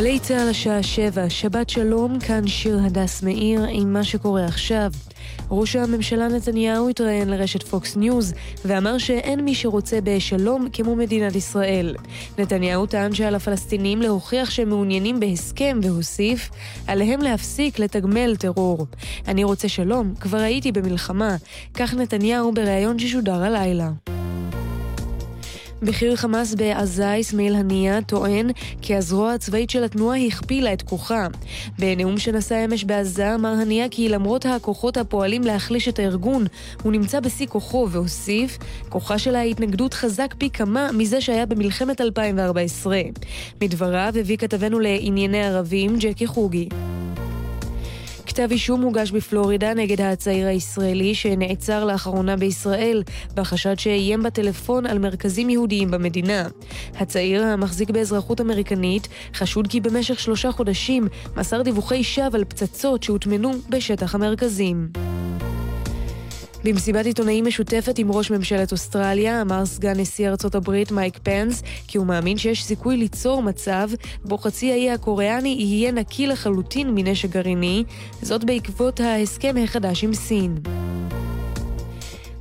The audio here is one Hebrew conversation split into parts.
גלי צה"ל השעה שבע, שבת שלום, כאן שיר הדס מאיר עם מה שקורה עכשיו. ראש הממשלה נתניהו התראיין לרשת פוקס ניוז ואמר שאין מי שרוצה בשלום כמו מדינת ישראל. נתניהו טען שעל הפלסטינים להוכיח שהם מעוניינים בהסכם והוסיף עליהם להפסיק לתגמל טרור. אני רוצה שלום, כבר הייתי במלחמה, כך נתניהו בריאיון ששודר הלילה. בכיר חמאס בעזה, אסמאעיל הנייה, טוען כי הזרוע הצבאית של התנועה הכפילה את כוחה. בנאום שנשא אמש בעזה אמר הנייה כי למרות הכוחות הפועלים להחליש את הארגון, הוא נמצא בשיא כוחו והוסיף, כוחה של ההתנגדות חזק פי כמה מזה שהיה במלחמת 2014. מדבריו הביא כתבנו לענייני ערבים ג'קי חוגי. כתב אישום הוגש בפלורידה נגד הצעיר הישראלי שנעצר לאחרונה בישראל בחשד שאיים בטלפון על מרכזים יהודיים במדינה. הצעיר המחזיק באזרחות אמריקנית חשוד כי במשך שלושה חודשים מסר דיווחי שווא על פצצות שהוטמנו בשטח המרכזים. במסיבת עיתונאים משותפת עם ראש ממשלת אוסטרליה, אמר סגן נשיא ארצות הברית מייק פנס כי הוא מאמין שיש סיכוי ליצור מצב בו חצי האי הקוריאני יהיה נקי לחלוטין מנשק גרעיני, זאת בעקבות ההסכם החדש עם סין.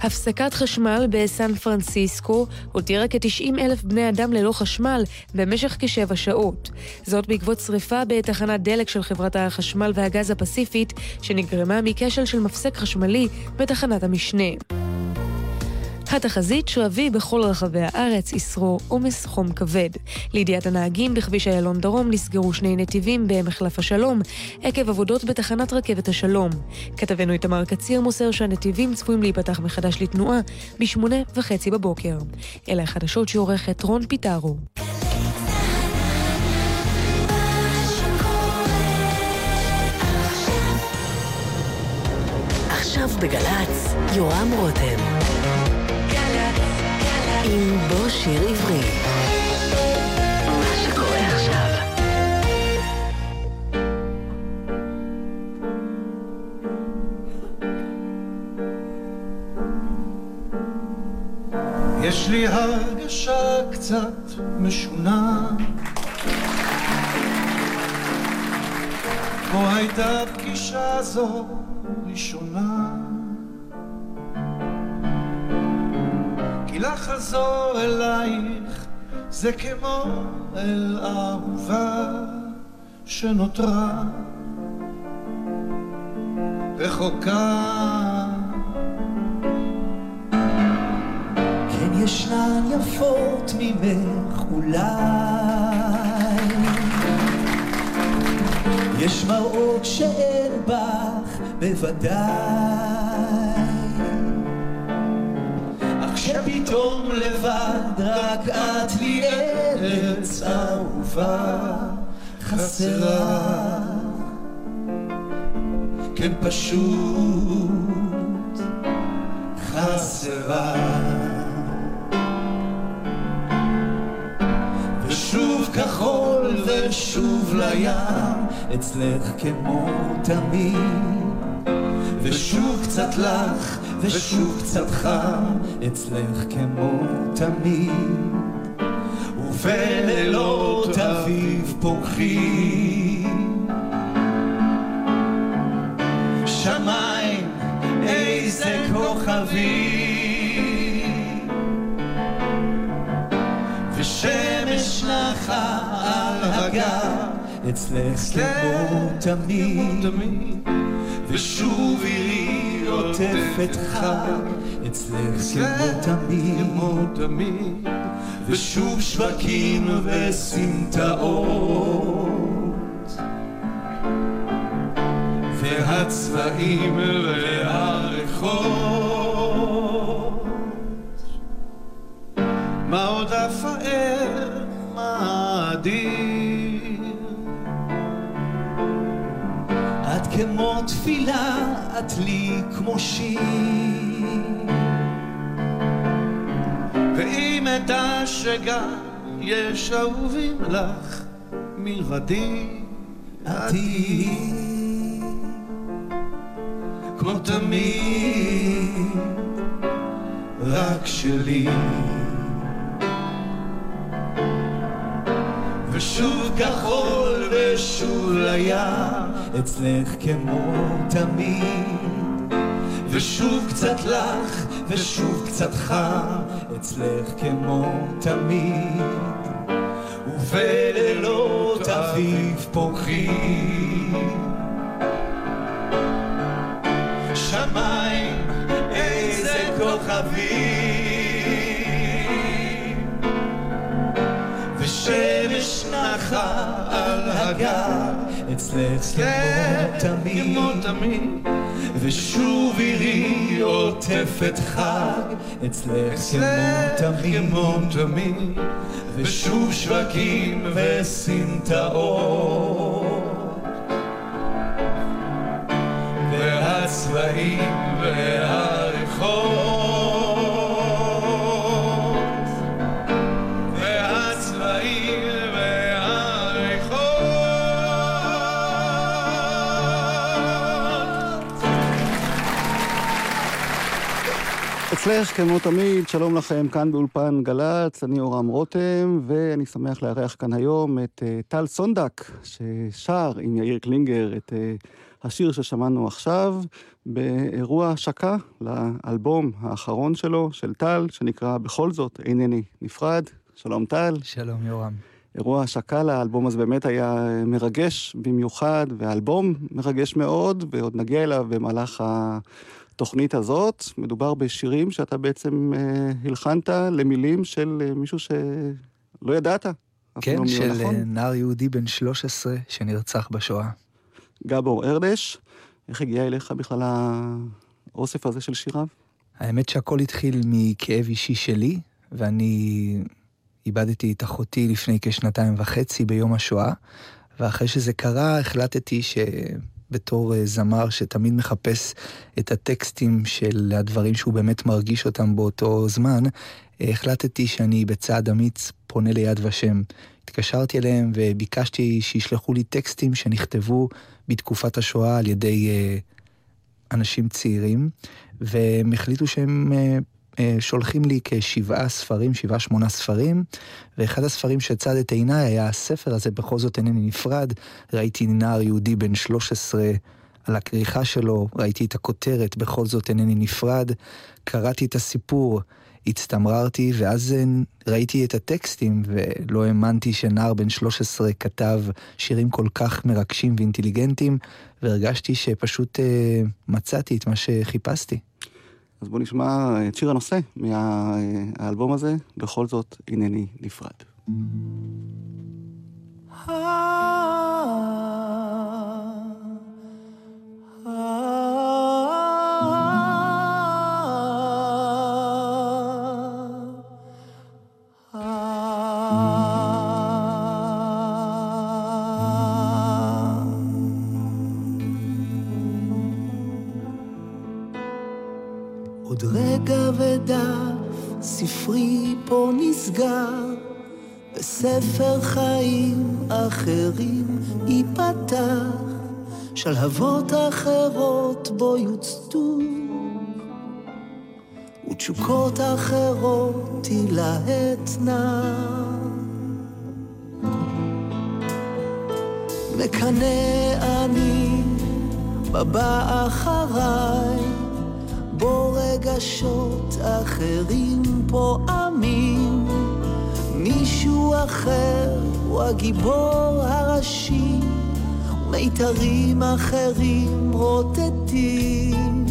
הפסקת חשמל בסן פרנסיסקו הותירה כ-90 אלף בני אדם ללא חשמל במשך כשבע שעות. זאת בעקבות שריפה בתחנת דלק של חברת החשמל והגז הפסיפית, שנגרמה מכשל של מפסק חשמלי בתחנת המשנה. התחזית שואבי בכל רחבי הארץ ישרור עומס חום כבד. לידיעת הנהגים בכביש איילון דרום נסגרו שני נתיבים במחלף השלום עקב עבודות בתחנת רכבת השלום. כתבנו איתמר קציר מוסר שהנתיבים צפויים להיפתח מחדש לתנועה בשמונה וחצי בבוקר. אלה החדשות שעורכת רון פיטרו. בגל"צ, יורם רותם. עם בוא שיר עברי. מה שקורה עכשיו. יש לי הרגשה קצת משונה כמו הייתה פגישה זו ראשונה לחזור אלייך זה כמו אל אהובה שנותרה. רחוקה. כן ישנן יפות ממך אולי. יש מראות שאין בך בוודאי שפתאום לבד רק את לי ארץ אהובה חסרה. כן פשוט חסרה. ושוב כחול ושוב לים אצלך כמו תמיד. ושוב קצת לך ושוב קצת חם אצלך כמו תמיד. ובלילות אביב פורחים. שמיים איזה כוכבים. ושמש נחה על הגב אצלך כמו תמיד. ושוב עירי עוטפת חג, אצלך כמו תמיד, ושוב שווקים וסמטאות, והצבעים והריחות. מה עוד אפאר, מה אדיר? את כמו תפילה את לי כמו שיר. ואם אדע שגם יש אהובים לך מלבדי עדי כמו תמיד רק שלי. ושוב כחול ושוב לים, אצלך כמו תמיד. ושוב קצת לך, ושוב קצת חם, אצלך כמו תמיד. ובלילות אביב פורחים. שמיים, איזה כוכבים. אצלך כמו תמיד. ושוב עירי עוטפת חג, אצלך כמו תמיד. ושוב שווקים וסמטאות. והצבעים והריחות. אצלך, כמו תמיד, שלום לכם כאן באולפן גל"צ, אני אורם רותם, ואני שמח לארח כאן היום את uh, טל סונדק, ששר עם יאיר קלינגר את uh, השיר ששמענו עכשיו, באירוע השקה לאלבום האחרון שלו, של טל, שנקרא בכל זאת אינני נפרד. שלום טל. שלום יורם. אירוע השקה לאלבום הזה באמת היה מרגש במיוחד, והאלבום מרגש מאוד, ועוד נגיע אליו במהלך התוכנית הזאת. מדובר בשירים שאתה בעצם אה, הלחנת למילים של אה, מישהו שלא ידעת. כן, הוא של נכון. אה, נער יהודי בן 13 שנרצח בשואה. גבור ארדש. איך הגיע אליך בכלל האוסף הזה של שיריו? האמת שהכל התחיל מכאב אישי שלי, ואני איבדתי את אחותי לפני כשנתיים וחצי ביום השואה, ואחרי שזה קרה החלטתי שבתור אה, זמר שתמיד מחפש את הטקסטים של הדברים שהוא באמת מרגיש אותם באותו זמן, אה, החלטתי שאני בצעד אמיץ פונה ליד ושם. התקשרתי אליהם וביקשתי שישלחו לי טקסטים שנכתבו בתקופת השואה על ידי אה, אנשים צעירים, והם החליטו שהם שולחים לי כשבעה ספרים, שבעה שמונה ספרים, ואחד הספרים שצד את עיניי היה הספר הזה, בכל זאת אינני נפרד. ראיתי נער יהודי בן 13 על הכריכה שלו, ראיתי את הכותרת, בכל זאת אינני נפרד, קראתי את הסיפור. הצטמררתי, ואז אה, ראיתי את הטקסטים, ולא האמנתי שנער בן 13 כתב שירים כל כך מרגשים ואינטליגנטים, והרגשתי שפשוט אה, מצאתי את מה שחיפשתי. אז בוא נשמע את שיר הנושא מהאלבום הזה, בכל זאת הנני נפרד. עוד רגע ודף ספרי פה נסגר, וספר חיים אחרים ייפתח, שלהבות אחרות בו יוצתו, ותשוקות אחרות תלהטנה. מקנא אני בבא אחריי, בו רגשות אחרים פועמים. מישהו אחר הוא הגיבור הראשי, ומיתרים אחרים רוטטים.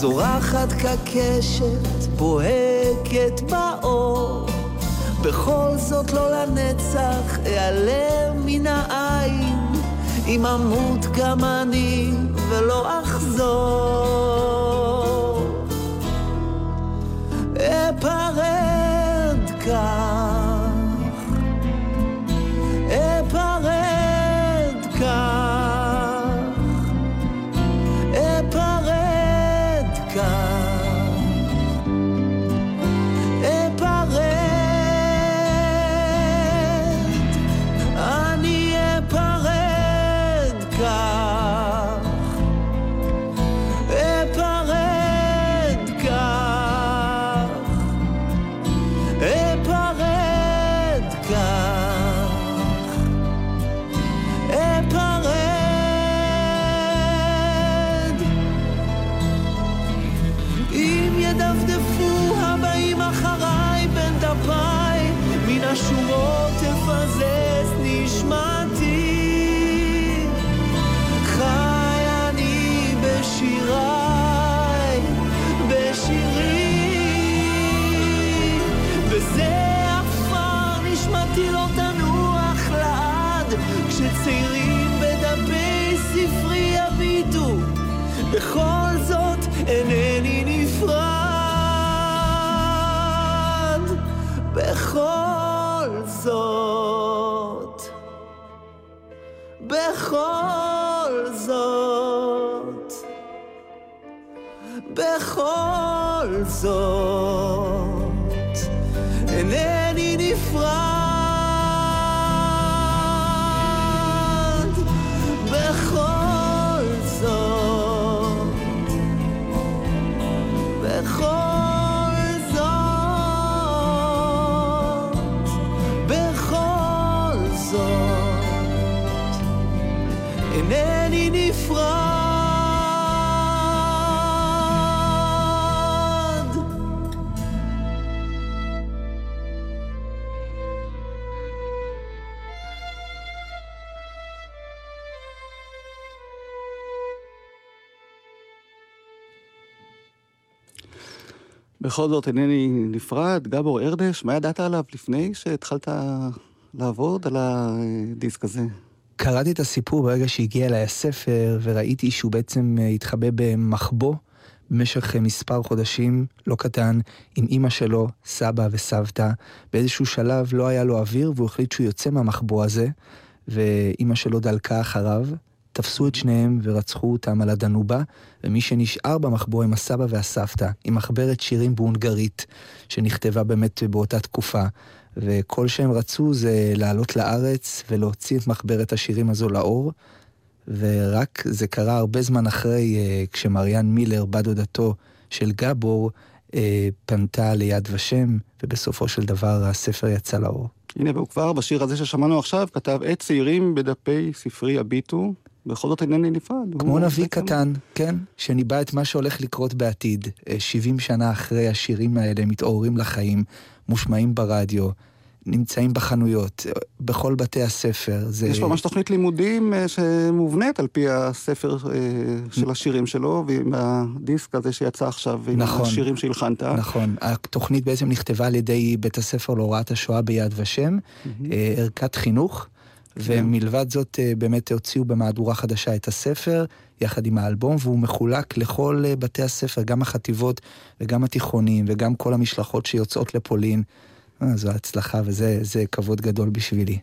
זורחת כקשת, בוהקת באור. בכל זאת לא לנצח אעלם מן העין, אם אמות גם אני ולא אחזור. אפרד כך, בכל זאת אינני נפרד. בכל זאת, בכל זאת, בכל זאת, אינני בכל זאת אינני נפרד. גבור ארדש, מה ידעת עליו לפני שהתחלת לעבוד על הדיסק הזה? קראתי את הסיפור ברגע שהגיע אליי הספר, וראיתי שהוא בעצם אה, התחבא במחבוא במשך אה, מספר חודשים לא קטן עם אימא שלו, סבא וסבתא. באיזשהו שלב לא היה לו אוויר, והוא החליט שהוא יוצא מהמחבוא הזה, ואימא שלו דלקה אחריו. תפסו את שניהם ורצחו אותם על הדנובה, ומי שנשאר במחבוא עם הסבא והסבתא, עם מחברת שירים בהונגרית, שנכתבה באמת באותה תקופה. וכל שהם רצו זה לעלות לארץ ולהוציא את מחברת השירים הזו לאור. ורק זה קרה הרבה זמן אחרי, אה, כשמריאן מילר, בת דודתו של גבור, אה, פנתה ליד ושם, ובסופו של דבר הספר יצא לאור. הנה, והוא כבר בשיר הזה ששמענו עכשיו, כתב עת צעירים בדפי ספרי יביטו, בכל זאת אינני נפרד. כמו נביא קטן, כן? שניבא את מה שהולך לקרות בעתיד. אה, 70 שנה אחרי השירים האלה מתעוררים לחיים, מושמעים ברדיו, נמצאים בחנויות, אה, בכל בתי הספר. זה... יש ממש תוכנית לימודים אה, שמובנית על פי הספר אה, של השירים שלו, ועם הדיסק הזה שיצא עכשיו, עם נכון. השירים שהלחנת. נכון, התוכנית בעצם נכתבה על ידי בית הספר להוראת השואה ביד ושם, אה, ערכת חינוך, ומלבד זאת אה, באמת הוציאו במהדורה חדשה את הספר, יחד עם האלבום, והוא מחולק לכל אה, בתי הספר, גם החטיבות וגם התיכונים, וגם כל המשלחות שיוצאות לפולין. אה, זו הצלחה וזה זה כבוד גדול בשבילי.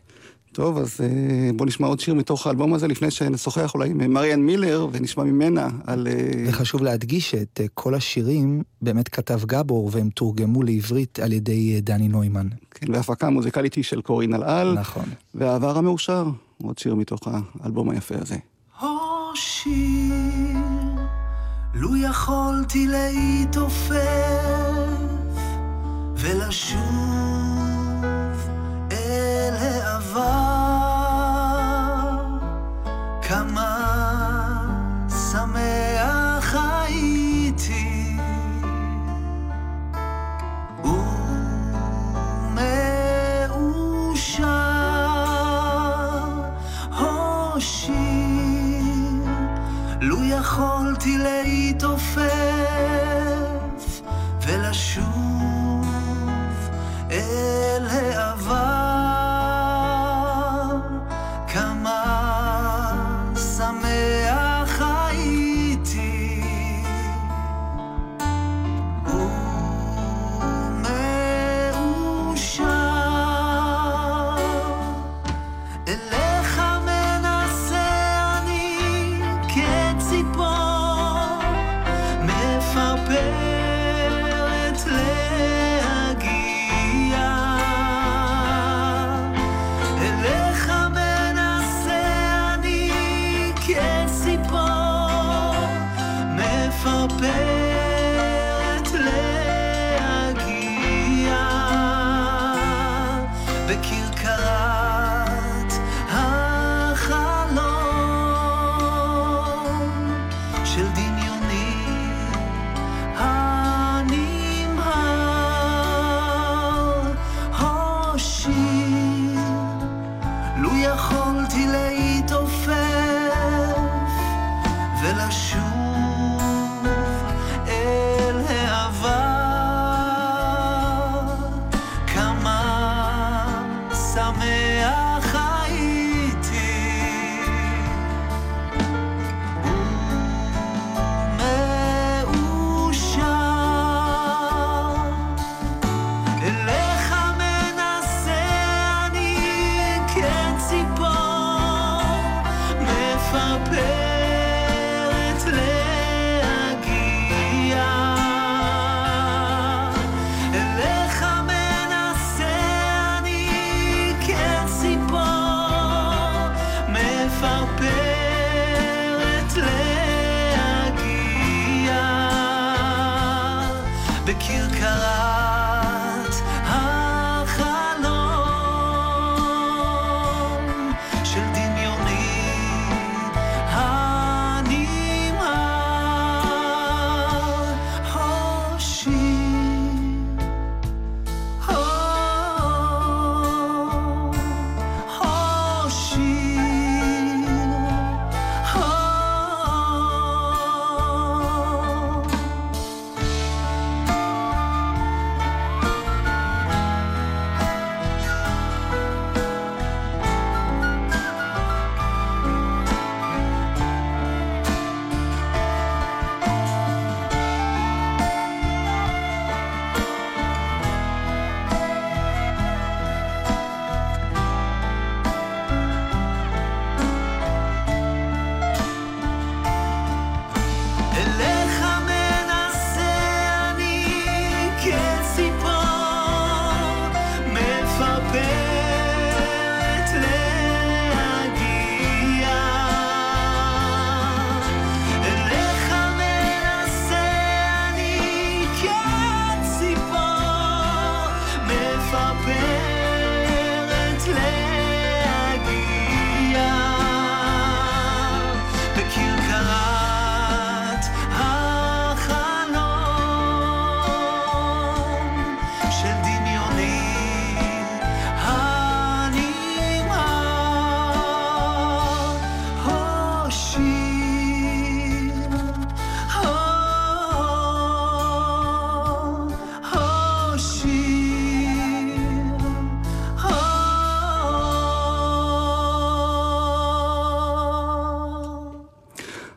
טוב, אז אה, בוא נשמע עוד שיר מתוך האלבום הזה, לפני שנשוחח אולי עם מריאן מילר, ונשמע ממנה על... אה, וחשוב להדגיש שאת אה, כל השירים באמת כתב גבור, והם תורגמו לעברית על ידי אה, דני נוימן. כן, והפקה מוזיקלית היא של קורין אלעל, נכון. והעבר המאושר, עוד שיר מתוך האלבום היפה הזה. הושיר, לו יכולתי להתעופף ולשוב כמה שמח הייתי. ומאושר, הושיר לו יכולתי להתעופף ולשוב אל העבר,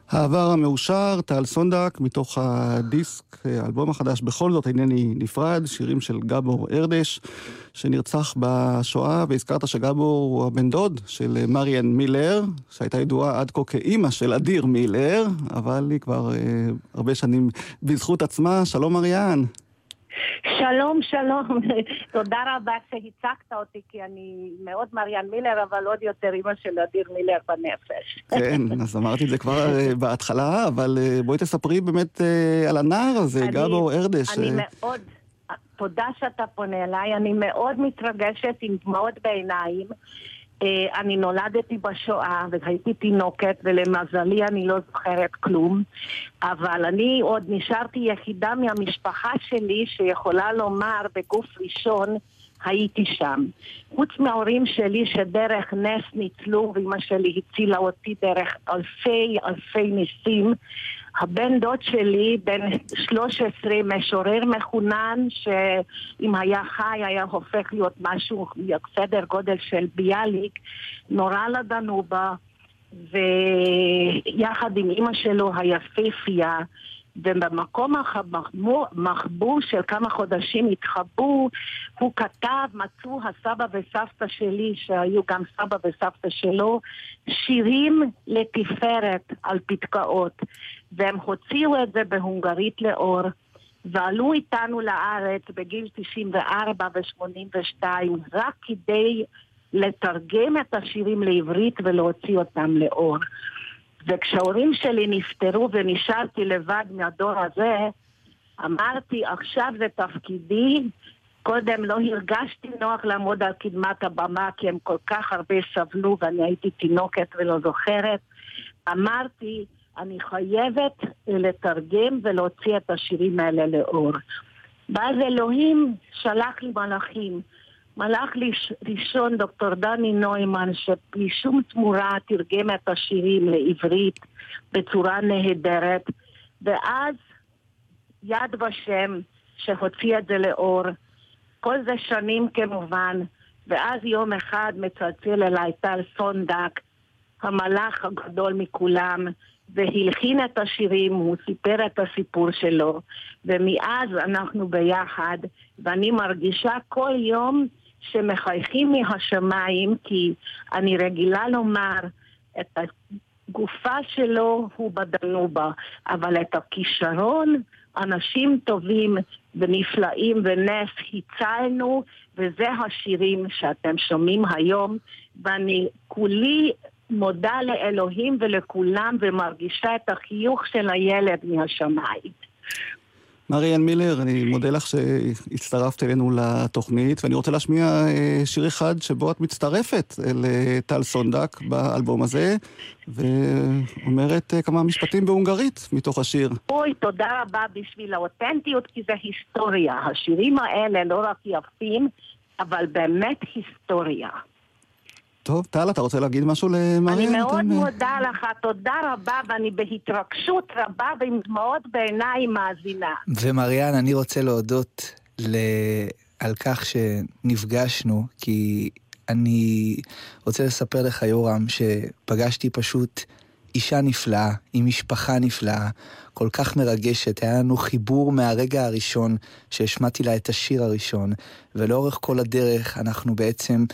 העבר המאושר, טל סונדק, מתוך הדיסק, האלבום החדש, בכל זאת אינני נפרד, שירים של גבור ארדש, שנרצח בשואה, והזכרת שגבור הוא הבן דוד של מריאן מילר, שהייתה ידועה עד כה כאימא של אדיר מילר, אבל היא כבר אה, הרבה שנים בזכות עצמה. שלום מריאן. שלום, שלום. תודה רבה שהצגת אותי, כי אני מאוד מריאן מילר, אבל עוד יותר אימא של אדיר מילר בנפש. כן, אז אמרתי את זה כבר אה, בהתחלה, אבל אה, בואי תספרי באמת אה, על הנער הזה, גבו ארדש. אני מאוד, תודה שאתה פונה אליי, אני מאוד מתרגשת עם דמעות בעיניים. אה, אני נולדתי בשואה והייתי תינוקת ולמזלי אני לא זוכרת כלום אבל אני עוד נשארתי יחידה מהמשפחה שלי שיכולה לומר בגוף ראשון הייתי שם. חוץ מההורים שלי שדרך נס ניצלו ואימא שלי הצילה אותי דרך אלפי אלפי ניסים הבן דוד שלי, בן 13, משורר מחונן, שאם היה חי היה הופך להיות משהו, סדר גודל של ביאליק, נורא לדנובה, ויחד עם אימא שלו היפהפייה, ובמקום המחבוא של כמה חודשים התחבאו, הוא כתב, מצאו הסבא וסבתא שלי, שהיו גם סבא וסבתא שלו, שירים לתפארת על פתקאות. והם הוציאו את זה בהונגרית לאור, ועלו איתנו לארץ בגיל 94 ו-82 רק כדי לתרגם את השירים לעברית ולהוציא אותם לאור. וכשההורים שלי נפטרו ונשארתי לבד מהדור הזה, אמרתי, עכשיו זה תפקידי. קודם לא הרגשתי נוח לעמוד על קדמת הבמה כי הם כל כך הרבה סבלו ואני הייתי תינוקת ולא זוכרת. אמרתי, אני חייבת לתרגם ולהוציא את השירים האלה לאור. ואז אלוהים שלח לי מלאכים. מלאך ראשון, דוקטור דני נוימן, שבלי שום תמורה תרגם את השירים לעברית בצורה נהדרת, ואז יד ושם שהוציא את זה לאור. כל זה שנים כמובן, ואז יום אחד מצלצל אליי טל סונדק, המלאך הגדול מכולם, והלחין את השירים, הוא סיפר את הסיפור שלו, ומאז אנחנו ביחד, ואני מרגישה כל יום שמחייכים מהשמיים, כי אני רגילה לומר את הגופה שלו הוא בדנובה, אבל את הכישרון, אנשים טובים ונפלאים ונס הצלנו, וזה השירים שאתם שומעים היום, ואני כולי מודה לאלוהים ולכולם ומרגישה את החיוך של הילד מהשמיים. מריאן מילר, אני מודה לך שהצטרפת אלינו לתוכנית, ואני רוצה להשמיע אה, שיר אחד שבו את מצטרפת אל אה, סונדק באלבום הזה, ואומרת אה, כמה משפטים בהונגרית מתוך השיר. אוי, תודה רבה בשביל האותנטיות, כי זה היסטוריה. השירים האלה לא רק יפים, אבל באמת היסטוריה. טוב, טל, אתה רוצה להגיד משהו למריאן? אני מאוד אתם... מודה לך, תודה רבה, ואני בהתרגשות רבה ועם דמעות בעיניים מאזינה. ומריאן, אני רוצה להודות ל... על כך שנפגשנו, כי אני רוצה לספר לך, יורם, שפגשתי פשוט אישה נפלאה, עם משפחה נפלאה, כל כך מרגשת. היה לנו חיבור מהרגע הראשון שהשמעתי לה את השיר הראשון, ולאורך כל הדרך אנחנו בעצם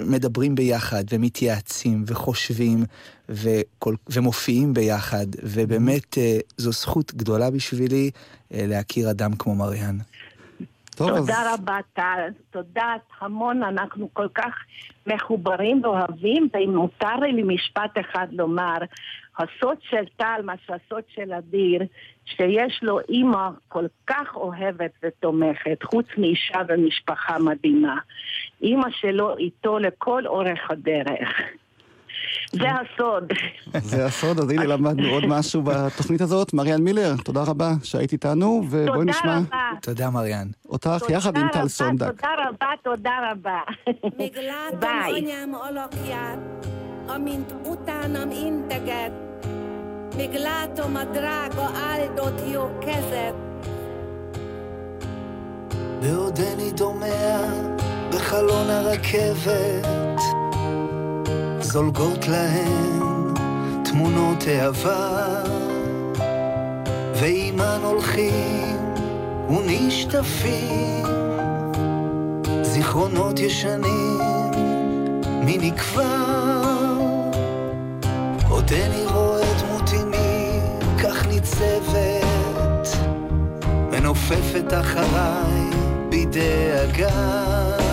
מדברים ביחד ומתייעצים וחושבים וכל, ומופיעים ביחד, ובאמת אה, זו זכות גדולה בשבילי אה, להכיר אדם כמו מריאן. טוב, תודה אז... רבה, טל. תודה המון, אנחנו כל כך מחוברים ואוהבים, ואם מותר לי משפט אחד לומר, הסוד של טל, מה שהסוד של אדיר, שיש לו אימא כל כך אוהבת ותומכת, חוץ מאישה ומשפחה מדהימה. אימא שלו איתו לכל אורך הדרך. זה הסוד. זה הסוד, אז הנה למדנו עוד משהו בתוכנית הזאת. מריאן מילר, תודה רבה שהיית איתנו, ובואי נשמע... תודה רבה. תודה, מריאן. אותך יחד עם טל סונדק. תודה רבה, תודה רבה. ביי. amint utánam integet, még látom a drága áldott jó kezet. בעודני דומע בחלון הרכבת, זולגות להן תמונות אהבה, ועימן הולכים ונשטפים, זיכרונות ישנים, מי נקבע? עודני רואה דמותי מי כך ניצבת, מנופפת אחריי בדאגה.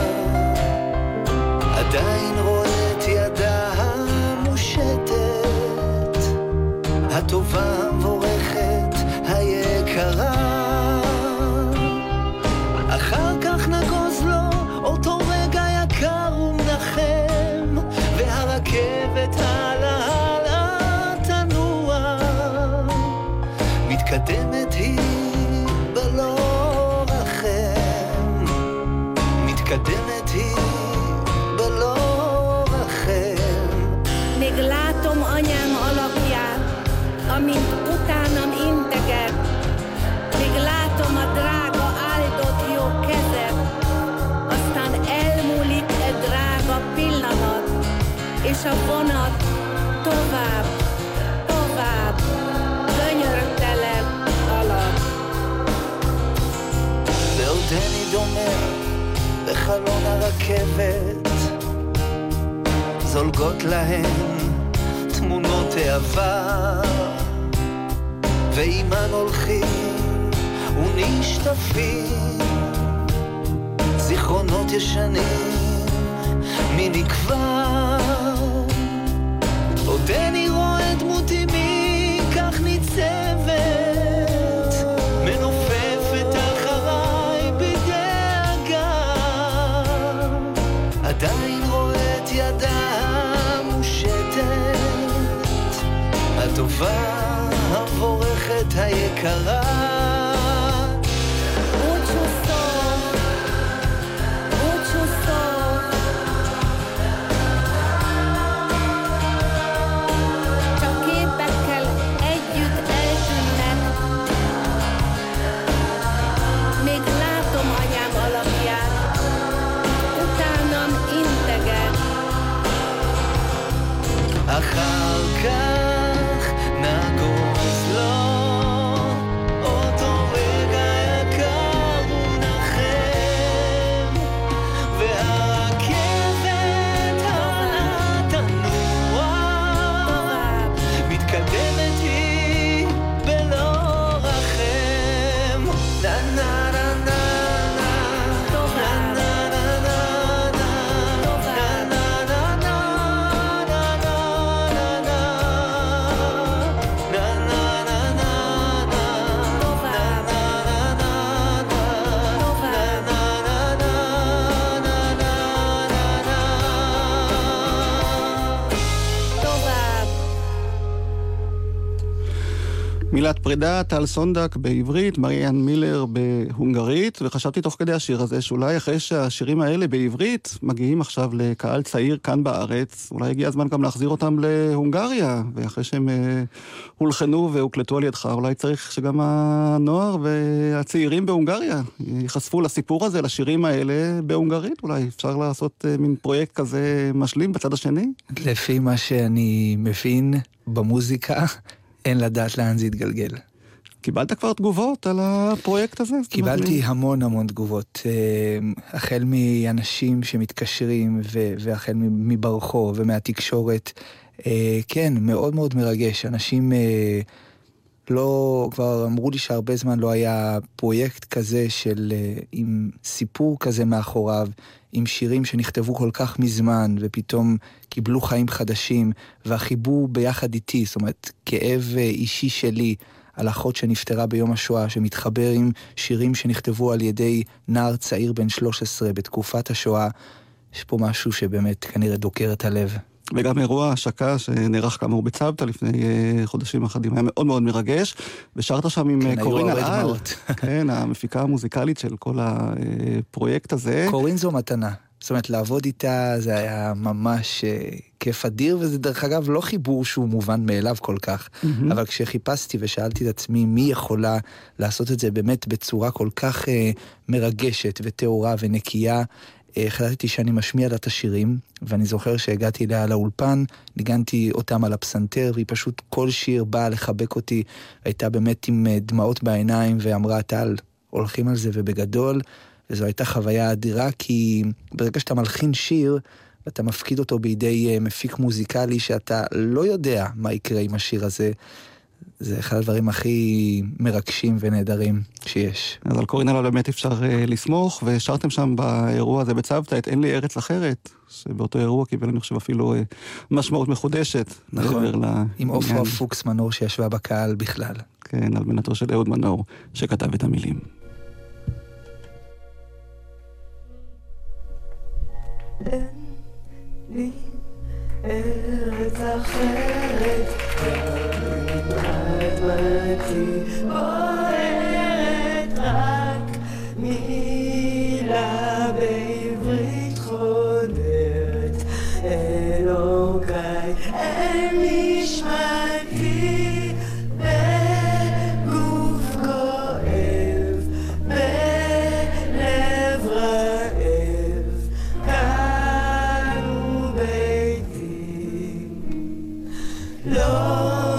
עדיין רואה את ידה המושטת, הטובה המבורכת, היקרה. אחר כך נגוז בחלון הרכבת, זולגות להן תמונות אהבה, ועימן הולכים ונשטפים, זיכרונות ישנים, מי נקבע? עודני רואה דמותי מי כך ניצבת, הטובה, המבורכת, היקרה. פרידה, טל סונדק בעברית, מריאן מילר בהונגרית, וחשבתי תוך כדי השיר הזה שאולי אחרי שהשירים האלה בעברית מגיעים עכשיו לקהל צעיר כאן בארץ, אולי הגיע הזמן גם להחזיר אותם להונגריה, ואחרי שהם אה, הולחנו והוקלטו על ידך, אולי צריך שגם הנוער והצעירים בהונגריה ייחשפו לסיפור הזה, לשירים האלה בהונגרית, אולי אפשר לעשות אה, מין פרויקט כזה משלים בצד השני? לפי מה שאני מבין במוזיקה, אין לדעת לאן זה יתגלגל. קיבלת כבר תגובות על הפרויקט הזה? קיבלתי המון המון תגובות, אה, החל מאנשים שמתקשרים ו- והחל מברחוב ומהתקשורת. אה, כן, מאוד מאוד מרגש. אנשים אה, לא, כבר אמרו לי שהרבה זמן לא היה פרויקט כזה של, אה, עם סיפור כזה מאחוריו, עם שירים שנכתבו כל כך מזמן, ופתאום קיבלו חיים חדשים, והחיבור ביחד איתי, זאת אומרת, כאב אה, אישי שלי. על אחות שנפטרה ביום השואה, שמתחבר עם שירים שנכתבו על ידי נער צעיר בן 13 בתקופת השואה. יש פה משהו שבאמת כנראה דוקר את הלב. וגם אירוע ההשקה שנערך כאמור בצוותא לפני אה, חודשים אחדים היה מאוד מאוד מרגש, ושרת שם עם כן, אה, אלעל, דמעות. כן, המפיקה המוזיקלית של כל הפרויקט הזה. קורין זו מתנה. זאת אומרת, לעבוד איתה זה היה ממש אה, כיף אדיר, וזה דרך אגב לא חיבור שהוא מובן מאליו כל כך. מהמם. אבל כשחיפשתי ושאלתי את עצמי מי יכולה לעשות את זה באמת בצורה כל כך אה, מרגשת וטהורה ונקייה, אה, החלטתי שאני משמיע לה את השירים, ואני זוכר שהגעתי אליה לאולפן, ניגנתי אותם על הפסנתר, והיא פשוט כל שיר באה לחבק אותי, הייתה באמת עם אה, דמעות בעיניים, ואמרה, טל, הולכים על זה ובגדול, וזו הייתה חוויה אדירה, כי ברגע שאתה מלחין שיר, ואתה מפקיד אותו בידי אה, מפיק מוזיקלי שאתה לא יודע מה יקרה עם השיר הזה, זה אחד הדברים הכי מרגשים ונהדרים שיש. אז על קורין אלאל באמת אפשר uh, לסמוך, ושרתם שם באירוע הזה בצוותא את אין לי ארץ אחרת, שבאותו אירוע קיבל אני חושב אפילו uh, משמעות מחודשת. נכון, לעניין. עם עופרה פוקס מנור שישבה בקהל בכלל. כן, אלמנתו של אהוד מנור, שכתב את המילים. ארץ אחרת, אדמתי בוערת רק מילה בעברית חודרת, אלוקיי אל נשמתי בגוף כואב, בלב רעב, כאן הוא ביתי. לא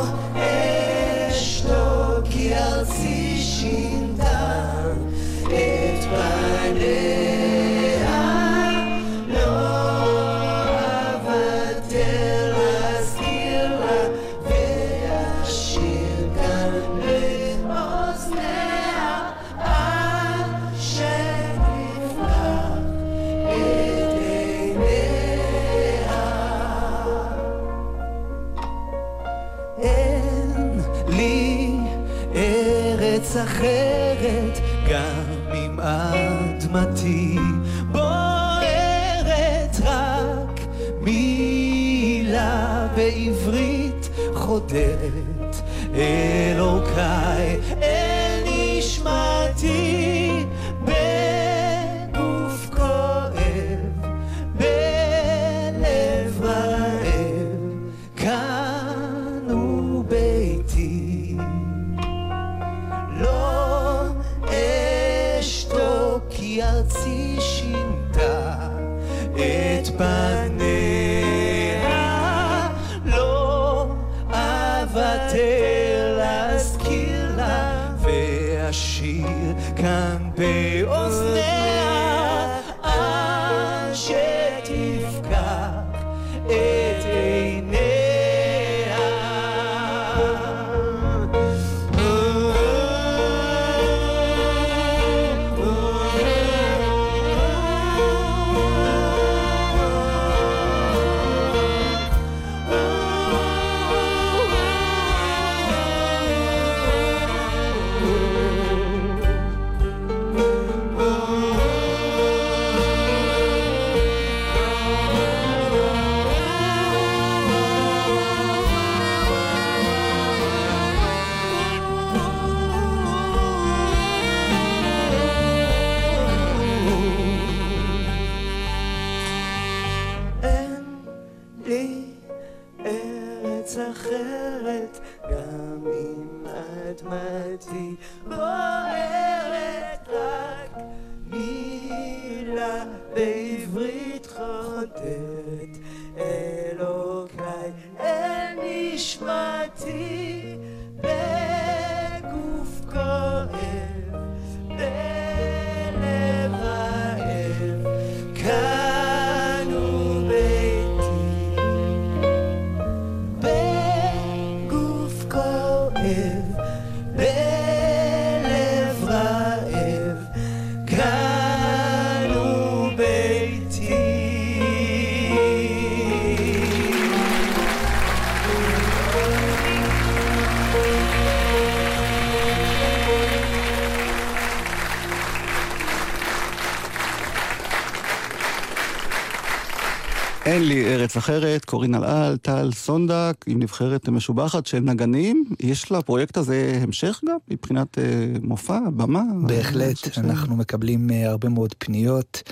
אין לי ארץ אחרת, קורין אלעל, טל סונדק, עם נבחרת משובחת של נגנים. יש לפרויקט הזה המשך גם, מבחינת אה, מופע, במה? בהחלט, אנחנו מקבלים אה, הרבה מאוד פניות,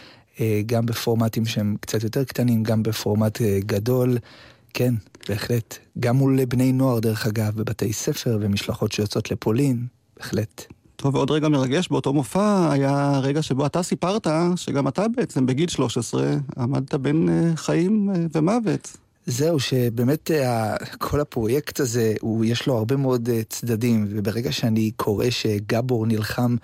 אה, גם בפורמטים שהם קצת יותר קטנים, גם בפורמט אה, גדול. כן, בהחלט. גם מול בני נוער, דרך אגב, בבתי ספר ומשלחות שיוצאות לפולין, בהחלט. טוב, ועוד רגע מרגש באותו מופע היה רגע שבו אתה סיפרת שגם אתה בעצם בגיל 13 עמדת בין אה, חיים אה, ומוות. זהו, שבאמת אה, כל הפרויקט הזה, הוא, יש לו הרבה מאוד צדדים, וברגע שאני קורא שגבור נלחם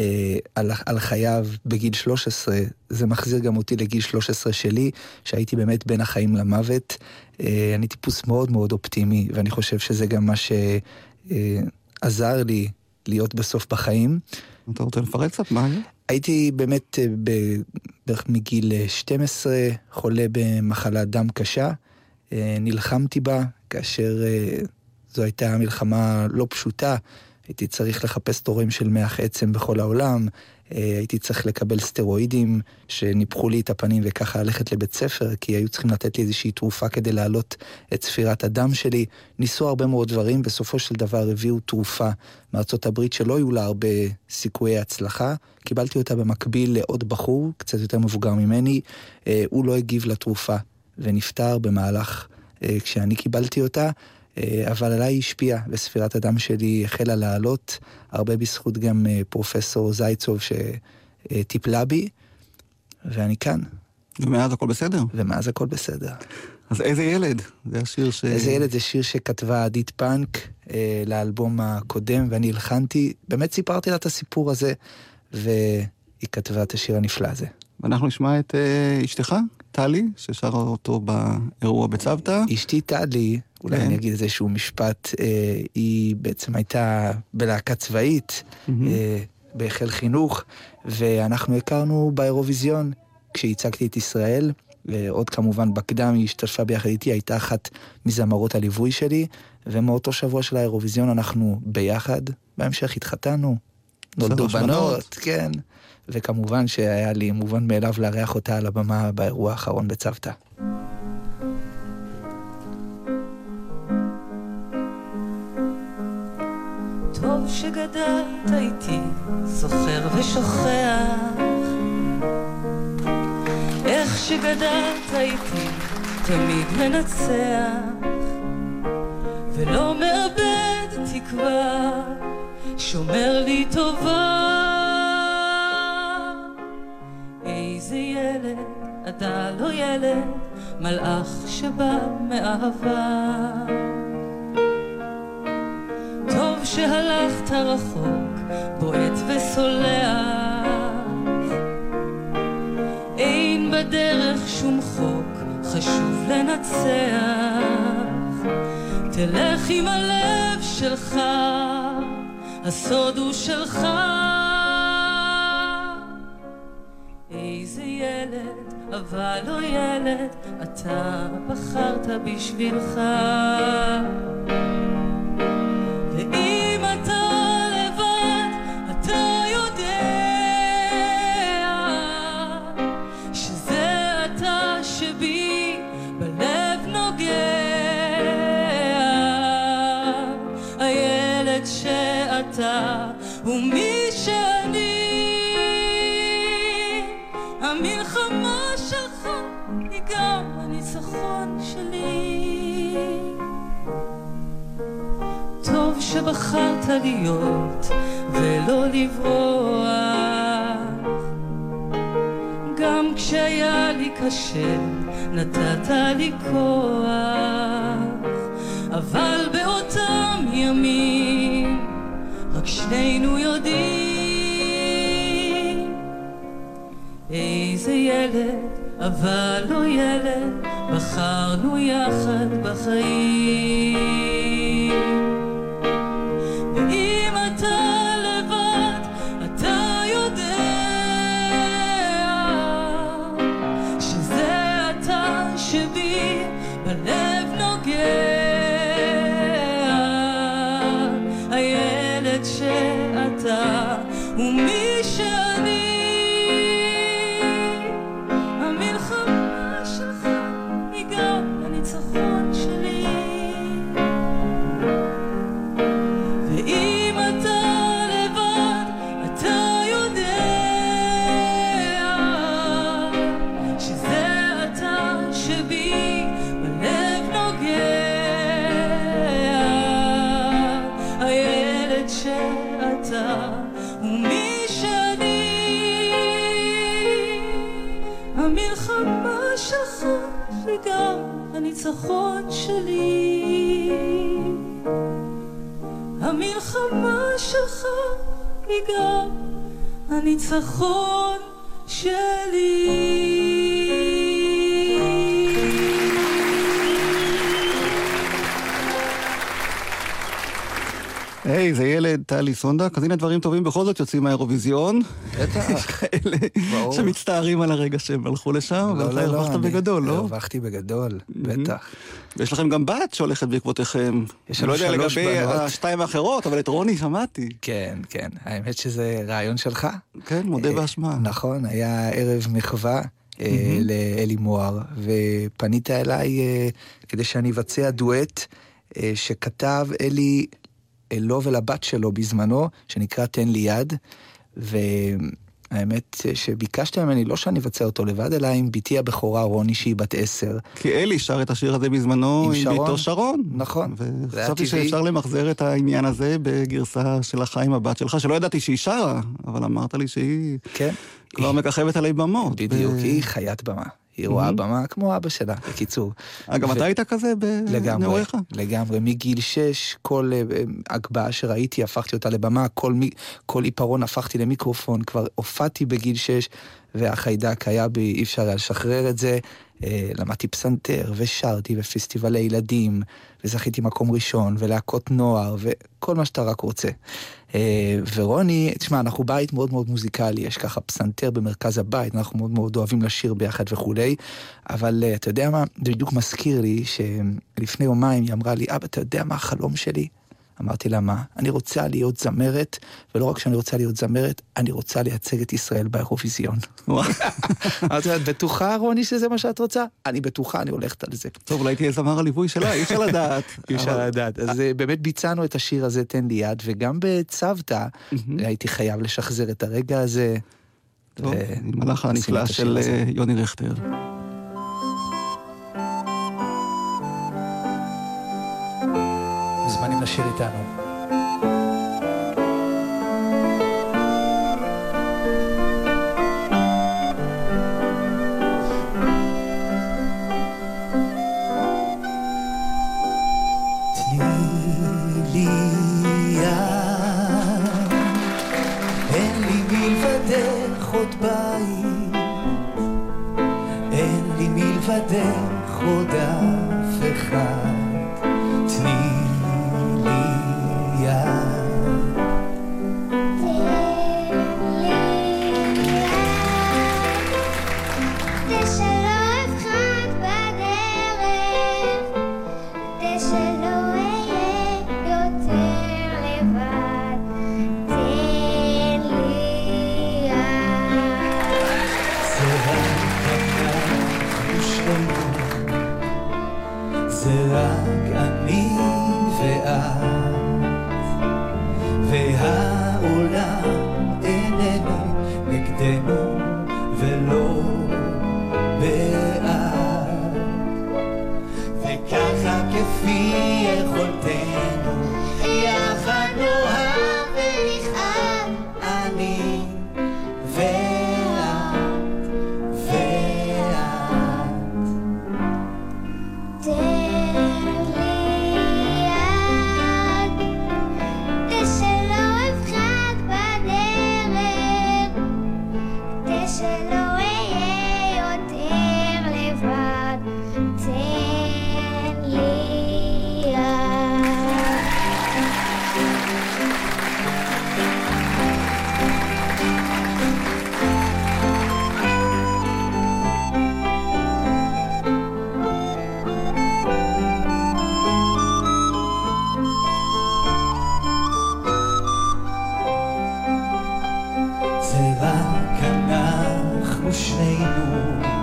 אה, על, על חייו בגיל 13, זה מחזיר גם אותי לגיל 13 שלי, שהייתי באמת בין החיים למוות. אה, אני טיפוס מאוד מאוד אופטימי, ואני חושב שזה גם מה שעזר לי להיות בסוף בחיים. אתה רוצה לפרט קצת? מה היה? הייתי באמת אה, בערך מגיל אה, 12 חולה במחלת דם קשה. אה, נלחמתי בה כאשר אה, זו הייתה מלחמה לא פשוטה. הייתי צריך לחפש תורם של מח עצם בכל העולם. אה, הייתי צריך לקבל סטרואידים שניפחו לי את הפנים וככה ללכת לבית ספר, כי היו צריכים לתת לי איזושהי תרופה כדי להעלות את ספירת הדם שלי. ניסו הרבה מאוד דברים, בסופו של דבר הביאו תרופה מארצות הברית שלא היו לה הרבה סיכויי הצלחה. קיבלתי אותה במקביל לעוד בחור, קצת יותר מבוגר ממני. אה, הוא לא הגיב לתרופה ונפטר במהלך אה, כשאני קיבלתי אותה. אה, אבל עליי היא השפיעה, וספירת הדם שלי החלה לעלות, הרבה בזכות גם אה, פרופסור זייצוב שטיפלה בי, ואני כאן, ומאז הכל בסדר. ומאז הכל בסדר. אז איזה ילד? זה השיר ש... איזה ילד זה שיר שכתבה עדית פאנק אה, לאלבום הקודם, ואני הלחנתי, באמת סיפרתי לה את הסיפור הזה, והיא כתבה את השיר הנפלא הזה. ואנחנו נשמע את אה, אשתך, טלי, ששרה אותו באירוע בצוותא. אשתי טלי, אולי כן. אני אגיד איזשהו משפט, אה, היא בעצם הייתה בלהקה צבאית, מהמם. אה, בחיל חינוך, ואנחנו הכרנו באירוויזיון כשהצגתי את ישראל. ועוד כמובן בקדם היא השתתפה ביחד איתי, הייתה אחת מזמרות הליווי שלי, ומאותו שבוע של האירוויזיון אנחנו ביחד, בהמשך התחתנו, נולדו. בנות, כן, וכמובן שהיה לי מובן מאליו לארח אותה על הבמה באירוע האחרון בצוותא. טוב שגדלת איתי, זוכר ושוכח. איך שגדלת איתי, תמיד מנצח. ולא מאבד תקווה, שומר לי טובה. איזה ילד, אתה לא ילד, מלאך שבא מאהבה. טוב שהלכת רחוק, בועט וסולח. אין בדרך שום חוק, חשוב לנצח. תלך עם הלב שלך, הסוד הוא שלך. ילד, אבל לא ילד, אתה בחרת בשבילך. טוב שבחרת להיות ולא לברוח גם כשהיה לי קשה נתת לי כוח אבל באותם ימים רק שנינו יודעים איזה ילד, אבל לא ילד, בחרנו יחד בחיים. שלי. המלחמה שלך היא גם הניצחון שלי. היי, זה ילד, טלי סונדק, אז הנה דברים טובים בכל זאת יוצאים מהאירוויזיון. בטח. ברור. שמצטערים על הרגע שהם הלכו לשם, אבל אתה הרווחת אני- בגדול, לא? הרווחתי בגדול, בטח. ויש לכם גם בת שהולכת בעקבותיכם. יש לנו לא יודע שלוש לגבי בנות. השתיים האחרות, אבל את רוני שמעתי. כן, כן. האמת שזה רעיון שלך. כן, מודה אה, באשמה. נכון, היה ערב מחווה אה, לאלי מוהר, ופנית אליי אה, כדי שאני אבצע דואט שכתב אלי לו ולבת שלו בזמנו, שנקרא תן לי יד, והאמת שביקשת ממני לא שאני אבצע אותו לבד, אלא עם בתי הבכורה רוני שהיא בת עשר. כי אלי שר את השיר הזה בזמנו עם עם שרון. ביתו שרון. נכון. וחשבתי. שאפשר למחזר את העניין הזה בגרסה של החיים הבת שלך, שלא ידעתי שהיא שרה, אבל אמרת לי שהיא כן? כבר היא- מככבת עלי במות. בדיוק, ב- היא חיית במה. היא רואה במה כמו אבא שלה, בקיצור. אה, גם אתה היית כזה בנעוריך? לגמרי. מגיל שש, כל אה, אה, הגבהה שראיתי, הפכתי אותה לבמה, כל, עיפרון הפכתי למיקרופון, כבר הופעתי בגיל שש, והחיידק היה בי, אי אפשר היה לשחרר את זה. למדתי פסנתר, ושרתי, ופסטיבלי ילדים, וזכיתי מקום ראשון, ולהקות נוער, וכל מה שאתה רק רוצה. אה, ורוני, תשמע, אנחנו בית מאוד מאוד מוזיקלי, יש ככה פסנתר במרכז הבית, אנחנו מאוד מאוד אוהבים לשיר ביחד וכולי, אבל אה, אתה יודע מה, זה בדיוק מזכיר לי שלפני יומיים היא אמרה לי, אבא, אתה יודע מה החלום שלי? אמרתי לה, מה? אני רוצה להיות זמרת, ולא רק שאני רוצה להיות זמרת, אני רוצה לייצג את ישראל באירוויזיון. אמרתי לה, את בטוחה, רוני, שזה מה שאת רוצה? אני בטוחה, אני הולכת על זה. טוב, אולי תהיה זמר הליווי שלה, אי אפשר לדעת. אי אפשר לדעת. אז אה, באמת ביצענו את השיר הזה, תן לי יד, וגם בצוותא הייתי חייב לשחזר את הרגע הזה. טוב, עם הלחן הנפלא של. אה, יוני רכטר. מוזמנים לשיר איתנו. לי אנחנו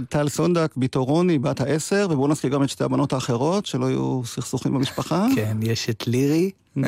יד, טל סונדק, בתו רוני, בת העשר, ובואו נזכיר גם את שתי הבנות האחרות, שלא יהיו סכסוכים במשפחה. כן, יש את לירי,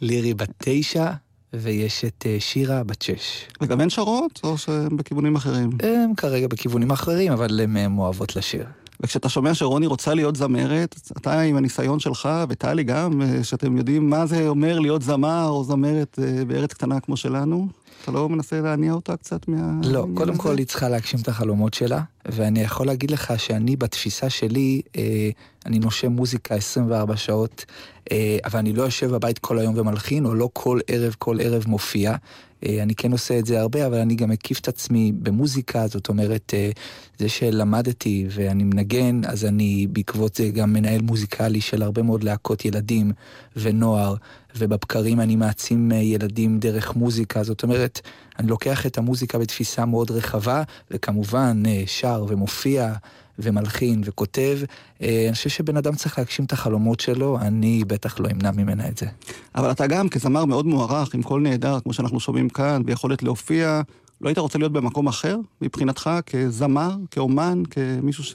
לירי בת תשע, ויש את אה, שירה בת שש. וגם הן שרות, או שהן בכיוונים אחרים? הם כרגע בכיוונים אחרים, אבל הן אה, אוהבות לשיר. וכשאתה שומע שרוני רוצה להיות זמרת, אתה עם הניסיון שלך, וטלי גם, אה, שאתם יודעים מה זה אומר להיות זמר או זמרת בארץ קטנה כמו שלנו, אתה לא מנסה להניע אותה קצת מה... לא, קודם כל היא צריכה להגשים את החלומות שלה, ואני יכול להגיד לך שאני בתפיסה שלי, אה, אני נושם מוזיקה 24 שעות, אה, אבל אני לא יושב בבית כל היום ומלחין, או לא כל ערב, כל ערב מופיע. אה, אני כן עושה את זה הרבה, אבל אני גם מקיף את עצמי במוזיקה, זאת אומרת, אה, זה שלמדתי ואני מנגן, אז אני בעקבות זה גם מנהל מוזיקלי של הרבה מאוד להקות ילדים ונוער, ובבקרים אני מעצים אה, ילדים דרך מוזיקה, זאת אומרת, אני לוקח את המוזיקה בתפיסה מאוד רחבה, וכמובן שר ומופיע. ומלחין וכותב, אה, אני חושב שבן אדם צריך להגשים את החלומות שלו, אני בטח לא אמנע ממנה את זה. אבל אתה גם כזמר מאוד מוערך, עם קול נהדר, כמו שאנחנו שומעים כאן, ויכולת להופיע, לא היית רוצה להיות במקום אחר, מבחינתך, כזמר, כאומן, כמישהו ש...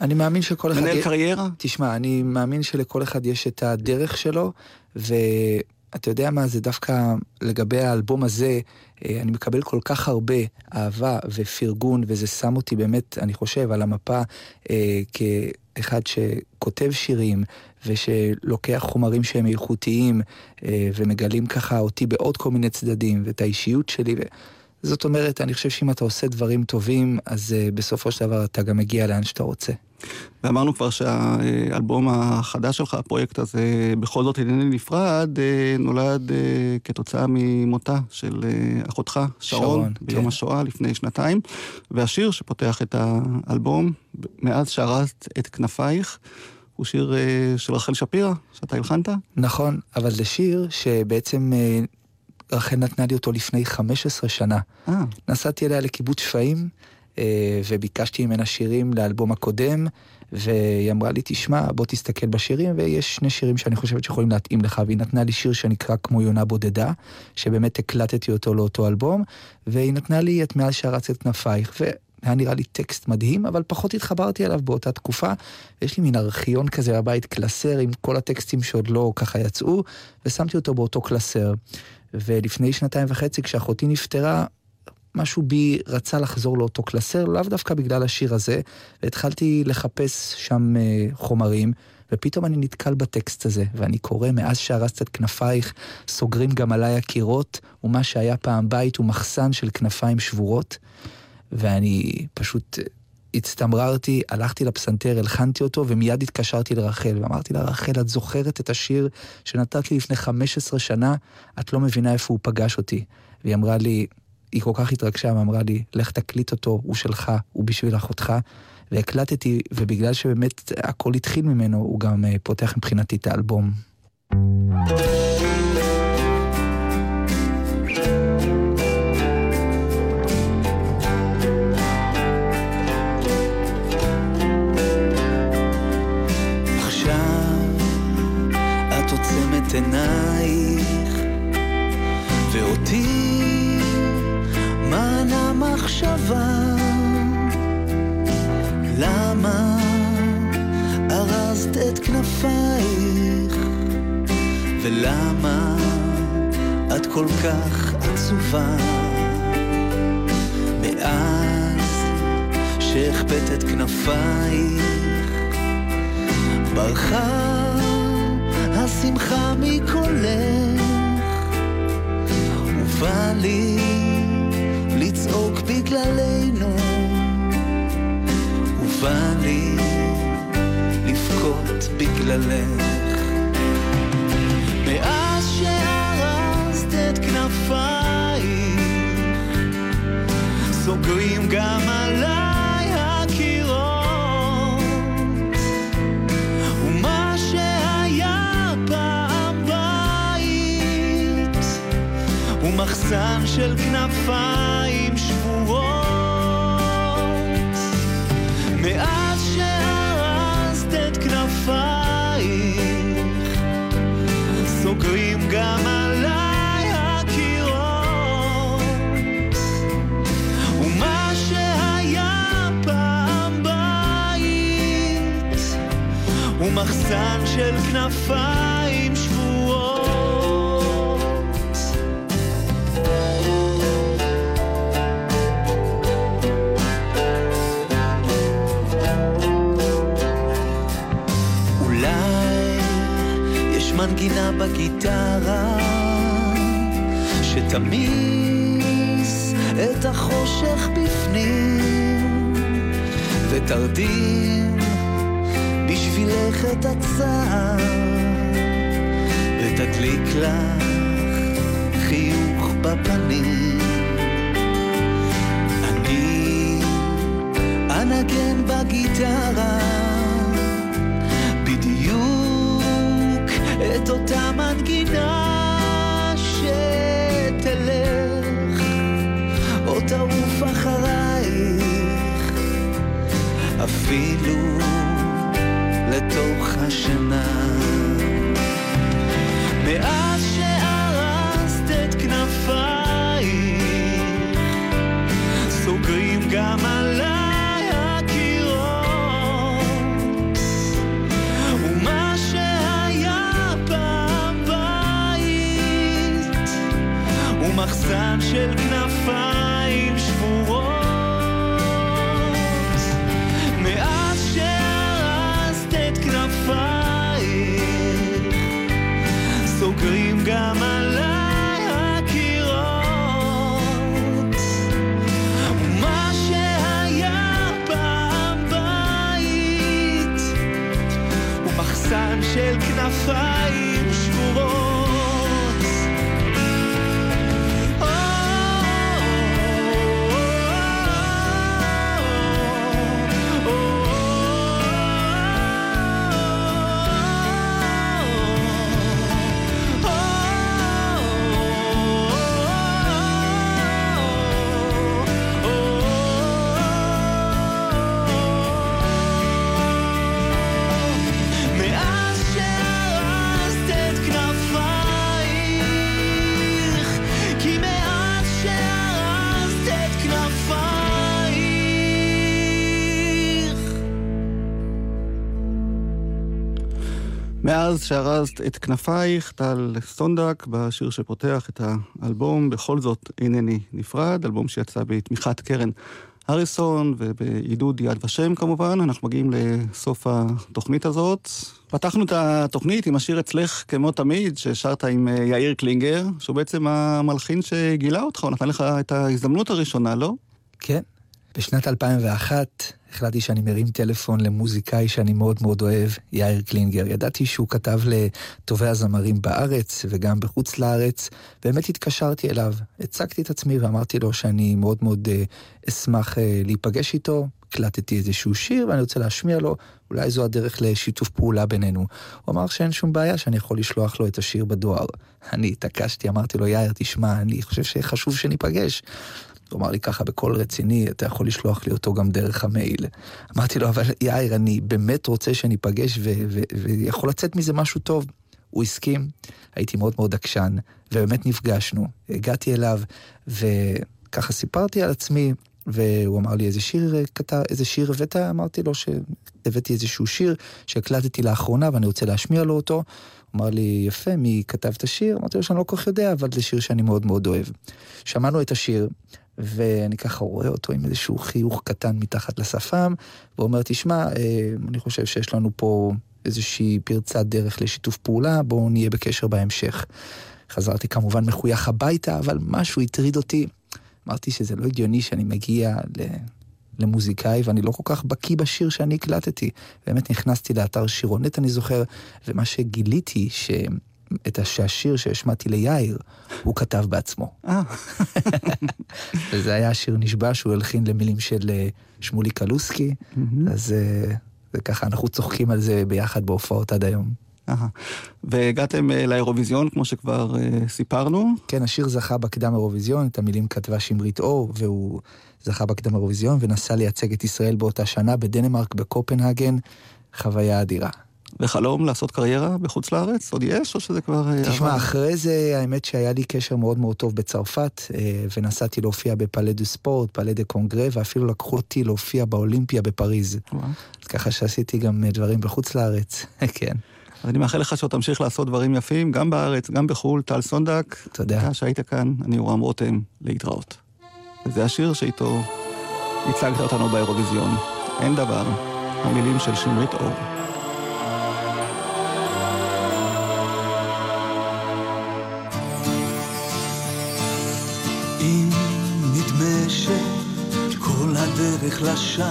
אני מאמין שכל אחד... מנהל קריירה? תשמע, אני מאמין שלכל אחד יש את הדרך שלו, ואתה יודע מה, זה דווקא לגבי האלבום הזה, אה, אני מקבל כל כך הרבה אהבה ופרגון, וזה שם אותי באמת, אני חושב, על המפה אה, כאחד שכותב שירים, ושלוקח חומרים שהם איכותיים, אה, ומגלים ככה אותי בעוד כל מיני צדדים, ואת האישיות שלי. ו... זאת אומרת, אני חושב שאם אתה עושה דברים טובים, אז uh, בסופו של דבר אתה גם מגיע לאן שאתה רוצה. ואמרנו כבר שהאלבום החדש שלך, הפרויקט הזה, בכל זאת אינני נפרד, אה, נולד אה, כתוצאה ממותה של אה, אחותך, שרון, שרון, ביום כן. השואה לפני שנתיים. והשיר שפותח את האלבום, מאז שארזת את כנפייך, הוא שיר של רחל שפירא, שאתה הלחנת. נכון, אבל זה שיר שבעצם רחל נתנה לי אותו לפני 15 שנה. אה, נסעתי אליה לקיבוץ שפיים, וביקשתי ממנה שירים לאלבום הקודם, והיא אמרה לי, תשמע, בוא תסתכל בשירים, ויש שני שירים שאני חושבת שיכולים להתאים לך, והיא נתנה לי שיר שנקרא כמו יונה בודדה, שבאמת הקלטתי אותו לאותו אלבום, והיא נתנה לי את מאז שרץ את כנפייך, והיה נראה לי טקסט מדהים, אבל פחות התחברתי אליו באותה תקופה. יש לי מין ארכיון כזה בבית, קלסר עם כל הטקסטים שעוד לא ככה יצאו, ושמתי אותו באותו קלסר. ולפני שנתיים וחצי, כשאחותי נפטרה, משהו בי רצה לחזור לאותו קלסר, לאו דווקא בגלל השיר הזה, והתחלתי לחפש שם אה, חומרים, ופתאום אני נתקל בטקסט הזה, ואני קורא, מאז שהרסת את כנפייך, סוגרים גם עליי הקירות, ומה שהיה פעם בית הוא מחסן של כנפיים שבורות, ואני פשוט אה, הצטמררתי, הלכתי לפסנתר, הלחנתי אותו, ומיד התקשרתי לרחל, ואמרתי לה, רחל, את זוכרת את השיר שנתת לי לפני 15 שנה? את לא מבינה איפה הוא פגש אותי. והיא אמרה לי, היא כל כך התרגשה ואמרה לי, לך תקליט אותו, הוא שלך, הוא בשביל אחותך. והקלטתי, ובגלל שבאמת הכל התחיל ממנו, הוא גם אה, פותח מבחינתי את האלבום. עכשיו את עוצמת עינייך מחשבה למה ארזת את כנפייך? ולמה את כל כך עצובה? מאז שהכבאת את כנפייך ברחה השמחה מקולך ובא לי לצעוק בגללנו. ובא לי לבכות בגללך. מאז שארזת את כנפייך סוגרים גם עליי הקירות. ומה שהיה פעם בית הוא מחסן של כנפיים מאז שארזת את כנפייך, סוגרים גם עליי הקירות. ומה שהיה פעם בית, הוא מחסן של כנפיים. מנגינה בגיטרה שתמיס את החושך בפנים ותרדים בשבילך את הצער ותדליק לך חיוך בפנים. אני אנגן בגיטרה את אותה מנגינה שתלך או תעוף אחרייך אפילו לתוך השינה. מאז מחסן מאז שארזת את כנפייך, טל סונדק, בשיר שפותח את האלבום, בכל זאת אינני נפרד, אלבום שיצא בתמיכת קרן הריסון ובעידוד יד ושם כמובן. אנחנו מגיעים לסוף התוכנית הזאת. פתחנו את התוכנית עם השיר אצלך כמו תמיד, ששרת עם אה, יאיר קלינגר, שהוא בעצם המלחין שגילה אותך, הוא נתן לך את ההזדמנות הראשונה, לא? כן. בשנת 2001 החלטתי שאני מרים טלפון למוזיקאי שאני מאוד מאוד אוהב, יאיר קלינגר. ידעתי שהוא כתב לטובי הזמרים בארץ וגם בחוץ לארץ. באמת התקשרתי אליו, הצגתי את עצמי ואמרתי לו שאני מאוד מאוד אה, אשמח אה, להיפגש איתו. הקלטתי איזשהו שיר ואני רוצה להשמיע לו, אולי זו הדרך לשיתוף פעולה בינינו. הוא אמר שאין שום בעיה שאני יכול לשלוח לו את השיר בדואר. אני התעקשתי, אמרתי לו, יאיר, תשמע, אני חושב שחשוב שניפגש. הוא אמר לי ככה בקול רציני, אתה יכול לשלוח לי אותו גם דרך המייל. אמרתי לו, אבל יאיר, אני באמת רוצה שניפגש ויכול לצאת מזה משהו טוב. הוא הסכים, הייתי מאוד מאוד עקשן, ובאמת נפגשנו. הגעתי אליו, וככה סיפרתי על עצמי, והוא אמר לי, איזה שיר כתב, איזה שיר הבאת? אמרתי לו שהבאתי איזשהו שיר שהקלטתי לאחרונה ואני רוצה להשמיע לו אותו. הוא אמר לי, יפה, מי כתב את השיר? אמרתי לו שאני לא כל כך יודע, אבל זה שיר שאני מאוד מאוד אוהב. שמענו את השיר, ואני ככה רואה אותו עם איזשהו חיוך קטן מתחת לשפם, והוא אומר, תשמע, אה, אני חושב שיש לנו פה איזושהי פרצת דרך לשיתוף פעולה, בואו נהיה בקשר בהמשך. חזרתי כמובן מחוייך הביתה, אבל משהו הטריד אותי. אמרתי שזה לא הגיוני שאני מגיע ל... למוזיקאי, ואני לא כל כך בקיא בשיר שאני הקלטתי. באמת נכנסתי לאתר שירונט, אני זוכר, ומה שגיליתי, ש... את השיר שהשמעתי ליאיר, הוא כתב בעצמו. אה. וזה היה שיר נשבע שהוא הלחין למילים של אה, שמולי קלוסקי, אז אה, זה ככה, אנחנו צוחקים על זה ביחד בהופעות עד היום. והגעתם לאירוויזיון, כמו שכבר סיפרנו. כן, השיר זכה בקדם אירוויזיון, את המילים כתבה שמרית אור, והוא זכה בקדם אירוויזיון ונסע לייצג את ישראל באותה שנה בדנמרק, בקופנהגן, חוויה אדירה. וחלום לעשות קריירה בחוץ לארץ? עוד יש, או שזה כבר... אה, תשמע, עבר? אחרי זה, האמת שהיה לי קשר מאוד מאוד טוב בצרפת, אה, ונסעתי להופיע בפאלה דו ספורט, פאלה דה קונגרה, ואפילו לקחו אותי להופיע באולימפיה בפריז. אז ככה שעשיתי גם אה, דברים בחוץ לארץ, כן. אז אני מאחל לך שעוד תמשיך לעשות דברים יפים, גם בארץ, גם בחו"ל. טל סונדק, תודה. תודה שהיית כאן, אני אורם רותם, להתראות. וזה השיר שאיתו הצגת אותנו באירוויזיון. אין דבר, המילים של שמרית אור. הדרך לשווא,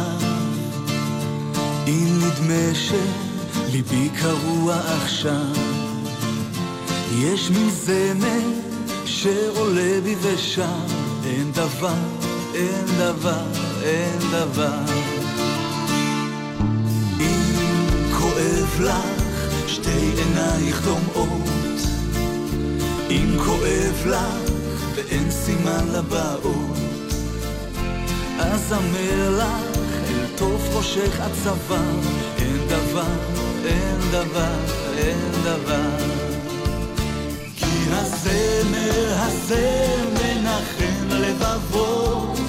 אם נדמה שליבי קרוע עכשיו, יש מין זמר שעולה בי ושר, אין דבר, אין דבר, אין דבר. אם כואב לך, שתי עינייך דומעות, אם כואב לך ואין סימן לבאות, אז לך אל ראשך עד צוואר, אין דבר, אין דבר, אין דבר. כי הזמר הזה מנחם לבבות,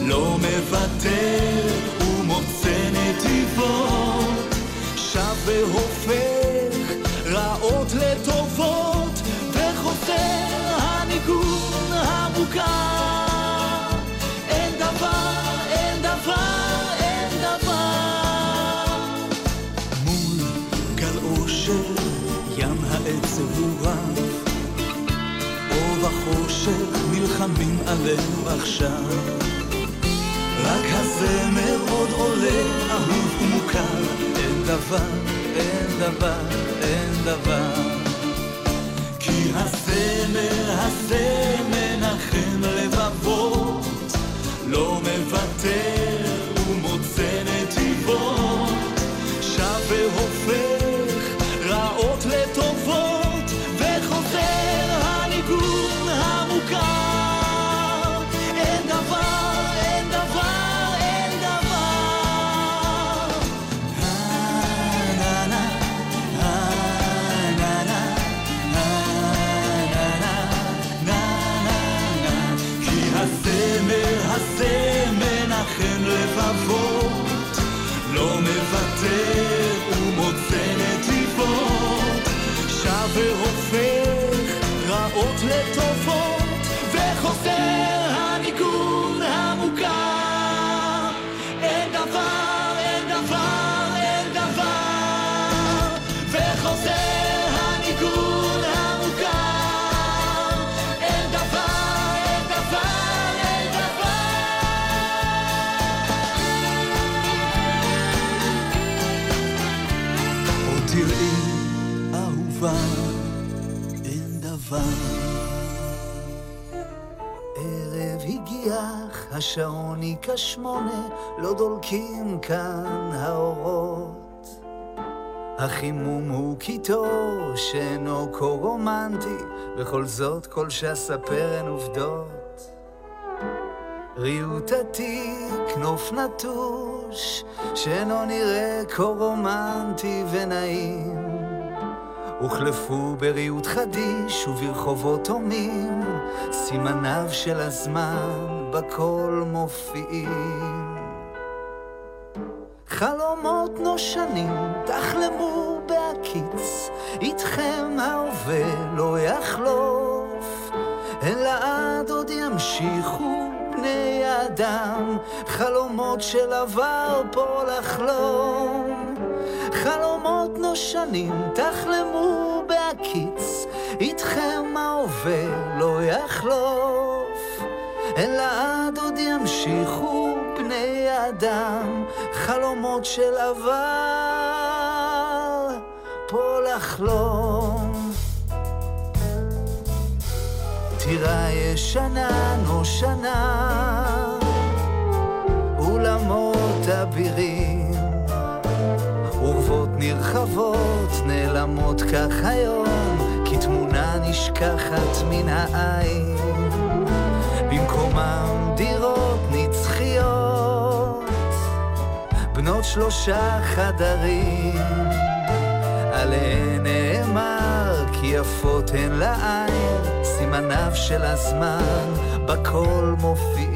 לא מוותר ומוצא נתיבות, שב והופך רעות לטובות, וחוזר הניגון המוכר. דבר, אין דבר. מול גל אושר, ים העצב הוא רב, אור וחושך נלחמים עלינו עכשיו. רק הזמר עוד עולה, אהוב ומוכר, אין דבר, אין דבר, אין דבר. כי הזמר הזה מנחם לבבות, לא מוותר שב והופך השעון היא כשמונה, לא דולקים כאן האורות. החימום הוא קיטו שאינו כה רומנטי, בכל זאת כל שאספר הן עובדות. ריהוט עתיק, נוף נטוש, שאינו נראה כה רומנטי ונעים. הוחלפו בריהוט חדיש וברחובות הומים, סימניו של הזמן בכל מופיעים. חלומות נושנים, תחלמו בהקיץ, איתכם ההווה לא יחלוף, הן לעד עוד ימשיכו בני האדם, חלומות של עבר פה לחלום. חלומות נושנים, תחלמו בהקיץ, איתכם ההווה לא יחלוף. הן לעד עוד ימשיכו בני אדם, חלומות של עבר, פה לחלום. טירה ישנה נושנה, אולמות אבירים, אורוות נרחבות נעלמות כך היום, כתמונה נשכחת מן העין. במקומם דירות נצחיות, בנות שלושה חדרים, ועליהן נאמר כי יפות הן לעין, סימניו של הזמן בכל מופיעים.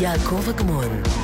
יעקב אגמון.